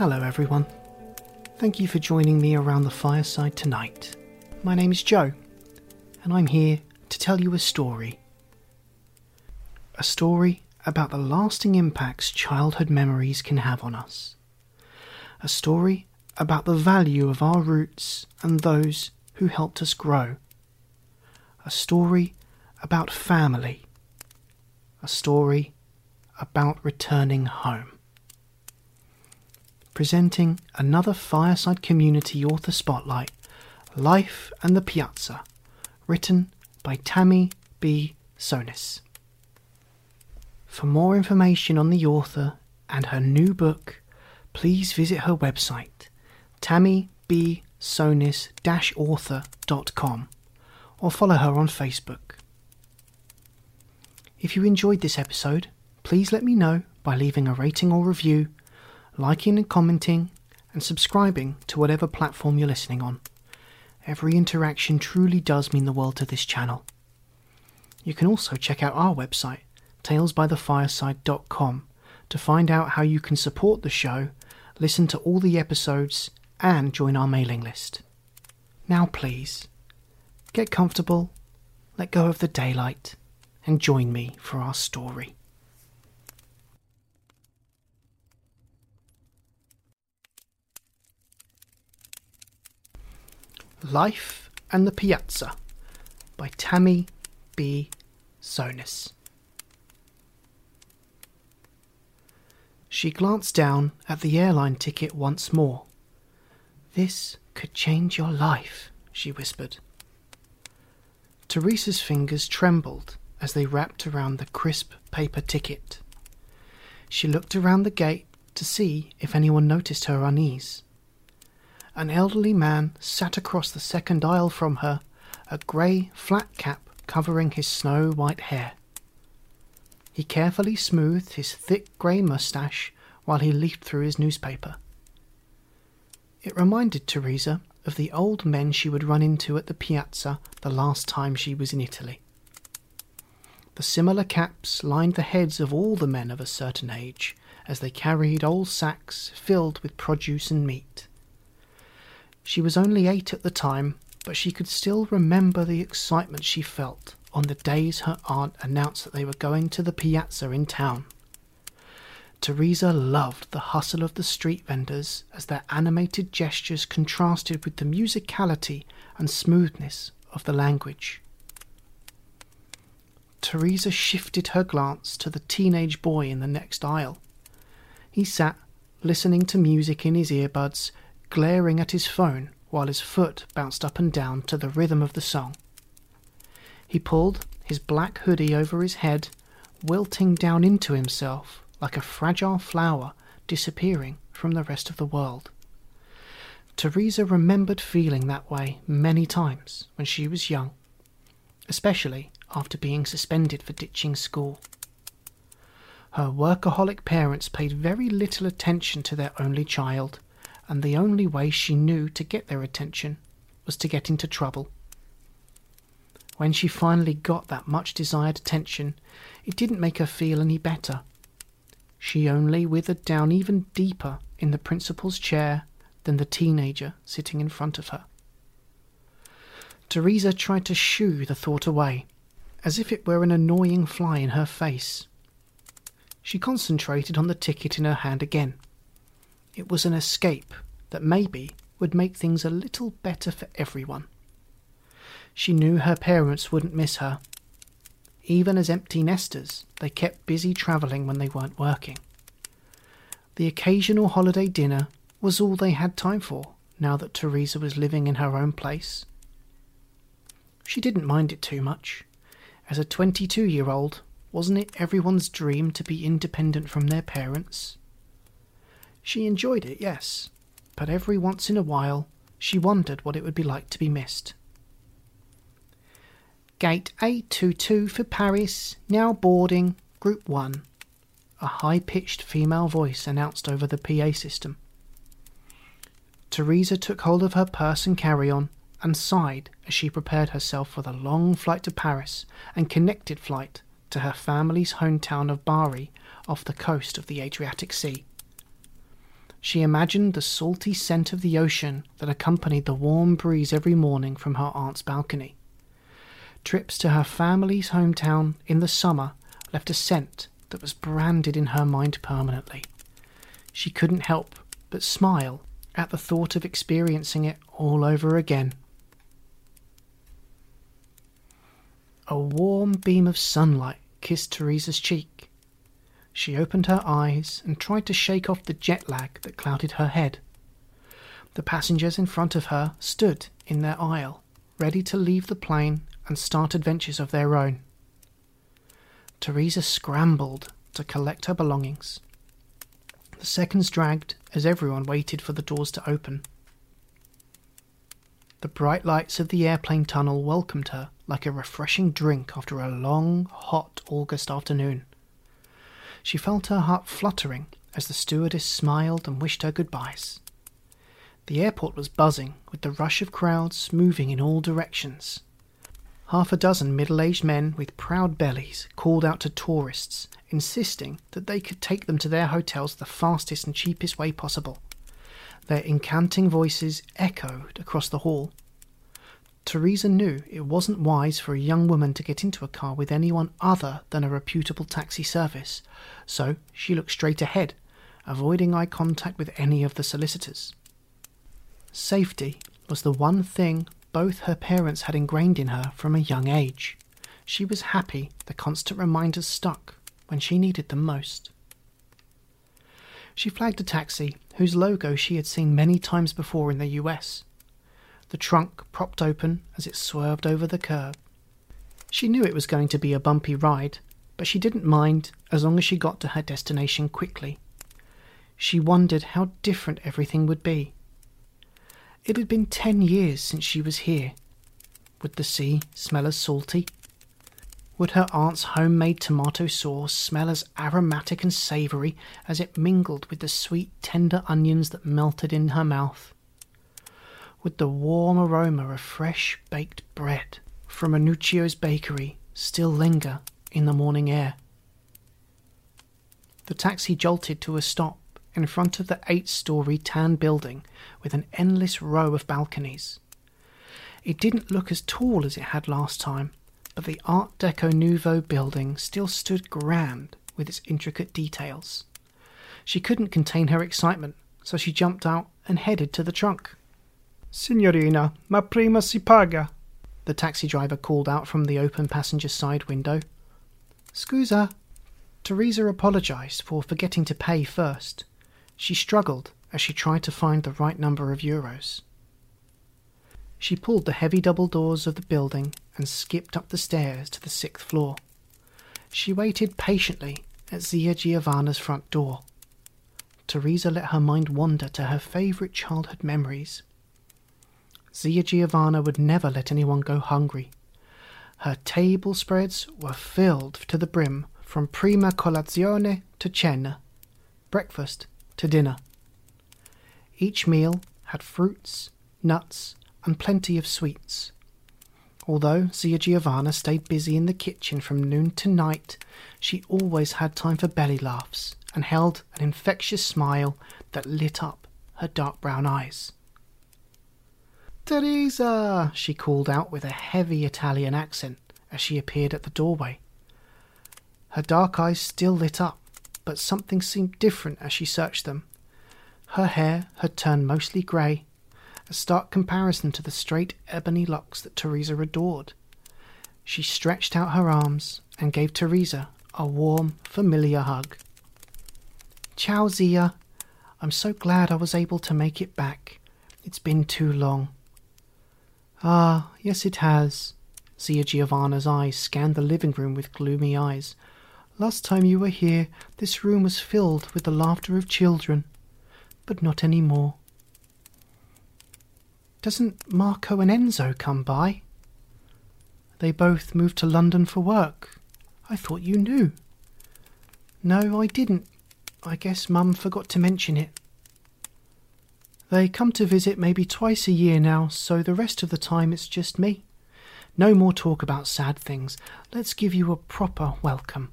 Hello, everyone. Thank you for joining me around the fireside tonight. My name is Joe, and I'm here to tell you a story. A story about the lasting impacts childhood memories can have on us. A story about the value of our roots and those who helped us grow. A story about family. A story about returning home presenting another Fireside Community Author Spotlight Life and the Piazza, written by Tammy B. Sonis. For more information on the author and her new book, please visit her website, tammybsonis-author.com, or follow her on Facebook. If you enjoyed this episode, please let me know by leaving a rating or review liking and commenting, and subscribing to whatever platform you're listening on. Every interaction truly does mean the world to this channel. You can also check out our website, talesbythefireside.com, to find out how you can support the show, listen to all the episodes, and join our mailing list. Now, please, get comfortable, let go of the daylight, and join me for our story. Life and the Piazza by Tammy B. Sonis. She glanced down at the airline ticket once more. This could change your life, she whispered. Teresa's fingers trembled as they wrapped around the crisp paper ticket. She looked around the gate to see if anyone noticed her unease an elderly man sat across the second aisle from her, a grey flat cap covering his snow white hair. He carefully smoothed his thick grey moustache while he leafed through his newspaper. It reminded Teresa of the old men she would run into at the piazza the last time she was in Italy. The similar caps lined the heads of all the men of a certain age as they carried old sacks filled with produce and meat. She was only eight at the time, but she could still remember the excitement she felt on the days her aunt announced that they were going to the piazza in town. Teresa loved the hustle of the street vendors as their animated gestures contrasted with the musicality and smoothness of the language. Teresa shifted her glance to the teenage boy in the next aisle. He sat, listening to music in his earbuds glaring at his phone while his foot bounced up and down to the rhythm of the song. He pulled his black hoodie over his head, wilting down into himself like a fragile flower disappearing from the rest of the world. Teresa remembered feeling that way many times when she was young. especially after being suspended for ditching school. Her workaholic parents paid very little attention to their only child, and the only way she knew to get their attention was to get into trouble. When she finally got that much desired attention, it didn't make her feel any better. She only withered down even deeper in the principal's chair than the teenager sitting in front of her. Teresa tried to shoo the thought away, as if it were an annoying fly in her face. She concentrated on the ticket in her hand again. It was an escape that maybe would make things a little better for everyone. She knew her parents wouldn't miss her. Even as empty nesters, they kept busy travelling when they weren't working. The occasional holiday dinner was all they had time for now that Teresa was living in her own place. She didn't mind it too much. As a 22 year old, wasn't it everyone's dream to be independent from their parents? She enjoyed it, yes, but every once in a while she wondered what it would be like to be missed. Gate A22 for Paris, now boarding, Group 1. A high pitched female voice announced over the PA system. Teresa took hold of her purse and carry on and sighed as she prepared herself for the long flight to Paris and connected flight to her family's hometown of Bari off the coast of the Adriatic Sea. She imagined the salty scent of the ocean that accompanied the warm breeze every morning from her aunt's balcony. Trips to her family's hometown in the summer left a scent that was branded in her mind permanently. She couldn't help but smile at the thought of experiencing it all over again. A warm beam of sunlight kissed Teresa's cheek. She opened her eyes and tried to shake off the jet lag that clouded her head. The passengers in front of her stood in their aisle, ready to leave the plane and start adventures of their own. Teresa scrambled to collect her belongings. The seconds dragged as everyone waited for the doors to open. The bright lights of the airplane tunnel welcomed her like a refreshing drink after a long, hot August afternoon. She felt her heart fluttering as the stewardess smiled and wished her goodbyes. The airport was buzzing with the rush of crowds moving in all directions. Half a dozen middle aged men with proud bellies called out to tourists, insisting that they could take them to their hotels the fastest and cheapest way possible. Their incanting voices echoed across the hall. Teresa knew it wasn't wise for a young woman to get into a car with anyone other than a reputable taxi service, so she looked straight ahead, avoiding eye contact with any of the solicitors. Safety was the one thing both her parents had ingrained in her from a young age. She was happy the constant reminders stuck when she needed them most. She flagged a taxi whose logo she had seen many times before in the US. The trunk propped open as it swerved over the curb. She knew it was going to be a bumpy ride, but she didn't mind as long as she got to her destination quickly. She wondered how different everything would be. It had been ten years since she was here. Would the sea smell as salty? Would her aunt's homemade tomato sauce smell as aromatic and savoury as it mingled with the sweet, tender onions that melted in her mouth? Would the warm aroma of fresh baked bread from Anuccio's bakery still linger in the morning air? The taxi jolted to a stop in front of the eight story tan building with an endless row of balconies. It didn't look as tall as it had last time, but the Art Deco Nouveau building still stood grand with its intricate details. She couldn't contain her excitement, so she jumped out and headed to the trunk. Signorina, ma prima si paga, the taxi driver called out from the open passenger side window. Scusa. Teresa apologized for forgetting to pay first. She struggled as she tried to find the right number of euros. She pulled the heavy double doors of the building and skipped up the stairs to the sixth floor. She waited patiently at Zia Giovanna's front door. Teresa let her mind wander to her favourite childhood memories. Zia Giovanna would never let anyone go hungry. Her table spreads were filled to the brim from prima colazione to cena, breakfast to dinner. Each meal had fruits, nuts, and plenty of sweets. Although Zia Giovanna stayed busy in the kitchen from noon to night, she always had time for belly laughs and held an infectious smile that lit up her dark brown eyes. Teresa! she called out with a heavy Italian accent as she appeared at the doorway. Her dark eyes still lit up, but something seemed different as she searched them. Her hair had turned mostly grey, a stark comparison to the straight ebony locks that Teresa adored. She stretched out her arms and gave Teresa a warm, familiar hug. Ciao, Zia. I'm so glad I was able to make it back. It's been too long. Ah, yes, it has. Zia Giovanna's eyes scanned the living room with gloomy eyes. Last time you were here, this room was filled with the laughter of children, but not any more. Doesn't Marco and Enzo come by? They both moved to London for work. I thought you knew. No, I didn't. I guess Mum forgot to mention it. They come to visit maybe twice a year now, so the rest of the time it's just me. No more talk about sad things. Let's give you a proper welcome.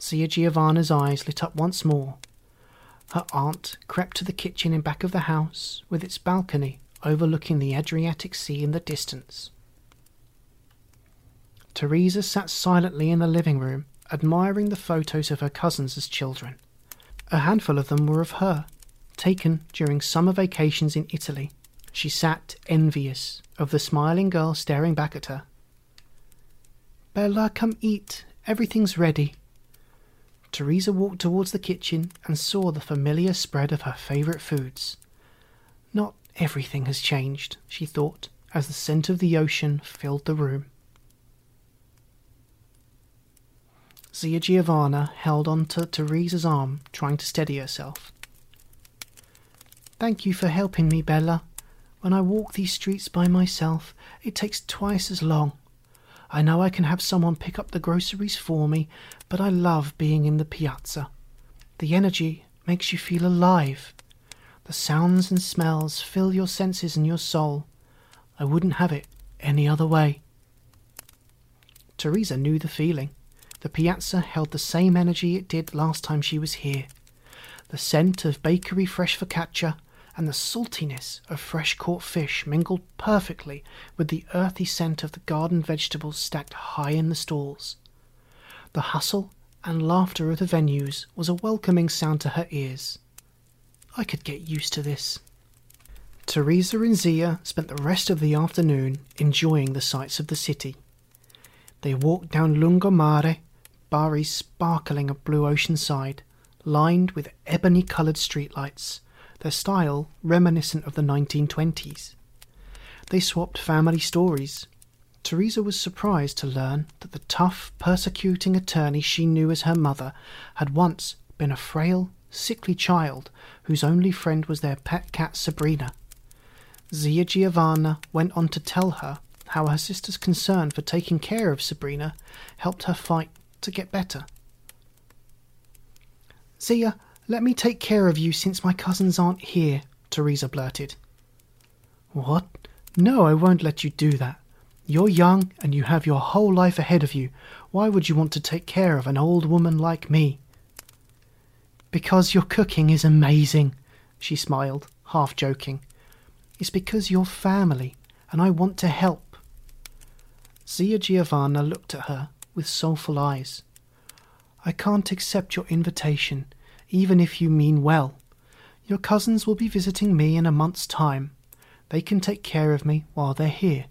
Zia Giovanna's eyes lit up once more. Her aunt crept to the kitchen in back of the house, with its balcony overlooking the Adriatic Sea in the distance. Teresa sat silently in the living room, admiring the photos of her cousins as children. A handful of them were of her, taken during summer vacations in Italy. She sat envious of the smiling girl staring back at her. Bella, come eat. Everything's ready. Teresa walked towards the kitchen and saw the familiar spread of her favourite foods. Not everything has changed, she thought, as the scent of the ocean filled the room. Zia Giovanna held on to Teresa's arm, trying to steady herself. Thank you for helping me, Bella. When I walk these streets by myself, it takes twice as long. I know I can have someone pick up the groceries for me, but I love being in the piazza. The energy makes you feel alive. The sounds and smells fill your senses and your soul. I wouldn't have it any other way. Teresa knew the feeling. The piazza held the same energy it did last time she was here. The scent of bakery fresh focaccia and the saltiness of fresh caught fish mingled perfectly with the earthy scent of the garden vegetables stacked high in the stalls. The hustle and laughter of the venues was a welcoming sound to her ears. I could get used to this. Teresa and Zia spent the rest of the afternoon enjoying the sights of the city. They walked down Lungomare Bari's sparkling a blue ocean side, lined with ebony coloured streetlights, their style reminiscent of the 1920s. They swapped family stories. Teresa was surprised to learn that the tough, persecuting attorney she knew as her mother had once been a frail, sickly child whose only friend was their pet cat Sabrina. Zia Giovanna went on to tell her how her sister's concern for taking care of Sabrina helped her fight to get better. Zia, let me take care of you since my cousins aren't here, Teresa blurted. What? No, I won't let you do that. You're young and you have your whole life ahead of you. Why would you want to take care of an old woman like me? Because your cooking is amazing, she smiled, half joking. It's because you're family and I want to help. Zia Giovanna looked at her with soulful eyes. I can't accept your invitation, even if you mean well. Your cousins will be visiting me in a month's time. They can take care of me while they're here.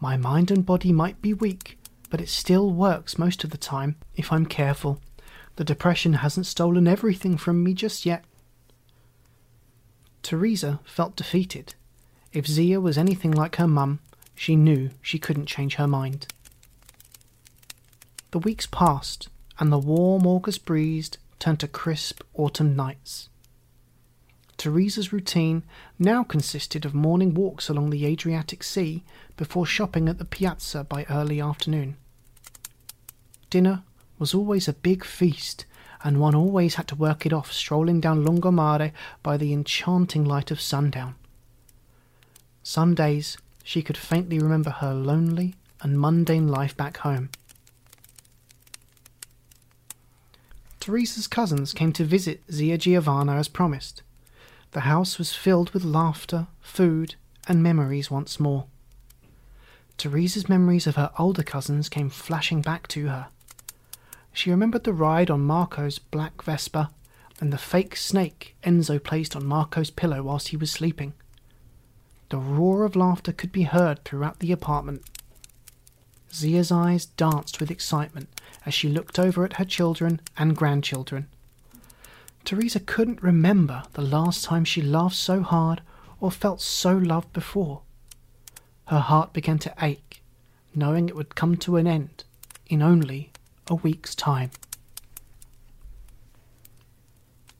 My mind and body might be weak, but it still works most of the time if I'm careful. The depression hasn't stolen everything from me just yet. Teresa felt defeated. If Zia was anything like her mum, she knew she couldn't change her mind. The weeks passed, and the warm August breeze turned to crisp autumn nights. Teresa's routine now consisted of morning walks along the Adriatic Sea before shopping at the piazza by early afternoon. Dinner was always a big feast, and one always had to work it off strolling down Lungomare by the enchanting light of sundown. Some days she could faintly remember her lonely and mundane life back home. Teresa's cousins came to visit Zia Giovanna as promised. The house was filled with laughter, food, and memories once more. Teresa's memories of her older cousins came flashing back to her. She remembered the ride on Marco's black Vespa and the fake snake Enzo placed on Marco's pillow whilst he was sleeping. The roar of laughter could be heard throughout the apartment. Zia's eyes danced with excitement as she looked over at her children and grandchildren. Teresa couldn't remember the last time she laughed so hard or felt so loved before. Her heart began to ache, knowing it would come to an end in only a week's time.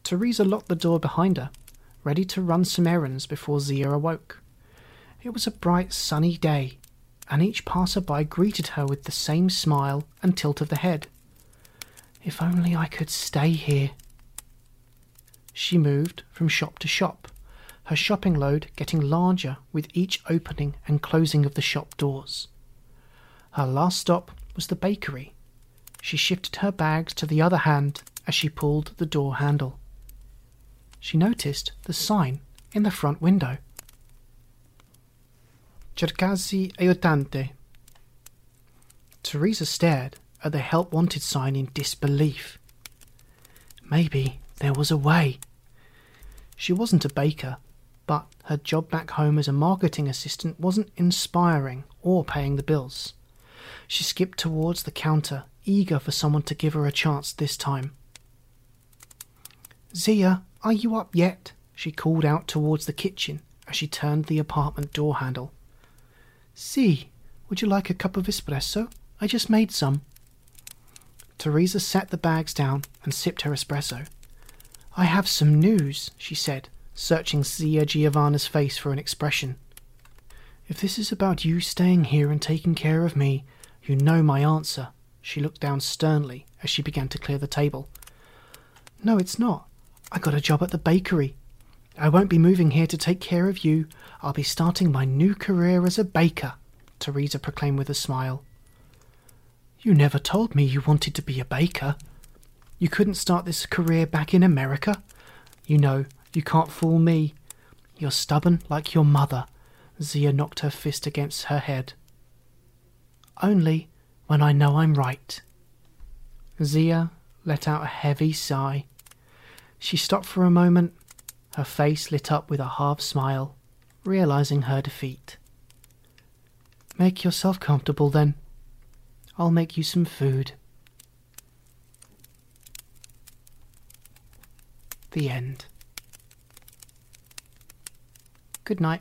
Teresa locked the door behind her, ready to run some errands before Zia awoke. It was a bright sunny day, and each passer-by greeted her with the same smile and tilt of the head. If only I could stay here. She moved from shop to shop, her shopping load getting larger with each opening and closing of the shop doors. Her last stop was the bakery. She shifted her bags to the other hand as she pulled the door handle. She noticed the sign in the front window. Cercasi aiutante. Teresa stared at the help wanted sign in disbelief. Maybe there was a way. She wasn't a baker, but her job back home as a marketing assistant wasn't inspiring or paying the bills. She skipped towards the counter, eager for someone to give her a chance this time. Zia, are you up yet? she called out towards the kitchen as she turned the apartment door handle. See, would you like a cup of espresso? I just made some. Teresa set the bags down and sipped her espresso. I have some news, she said, searching Zia Giovanna's face for an expression. If this is about you staying here and taking care of me, you know my answer. She looked down sternly as she began to clear the table. No, it's not. I got a job at the bakery. I won't be moving here to take care of you. I'll be starting my new career as a baker, Teresa proclaimed with a smile. You never told me you wanted to be a baker. You couldn't start this career back in America. You know, you can't fool me. You're stubborn like your mother. Zia knocked her fist against her head. Only when I know I'm right. Zia let out a heavy sigh. She stopped for a moment her face lit up with a half smile, realizing her defeat. Make yourself comfortable then. I'll make you some food. The end. Good night.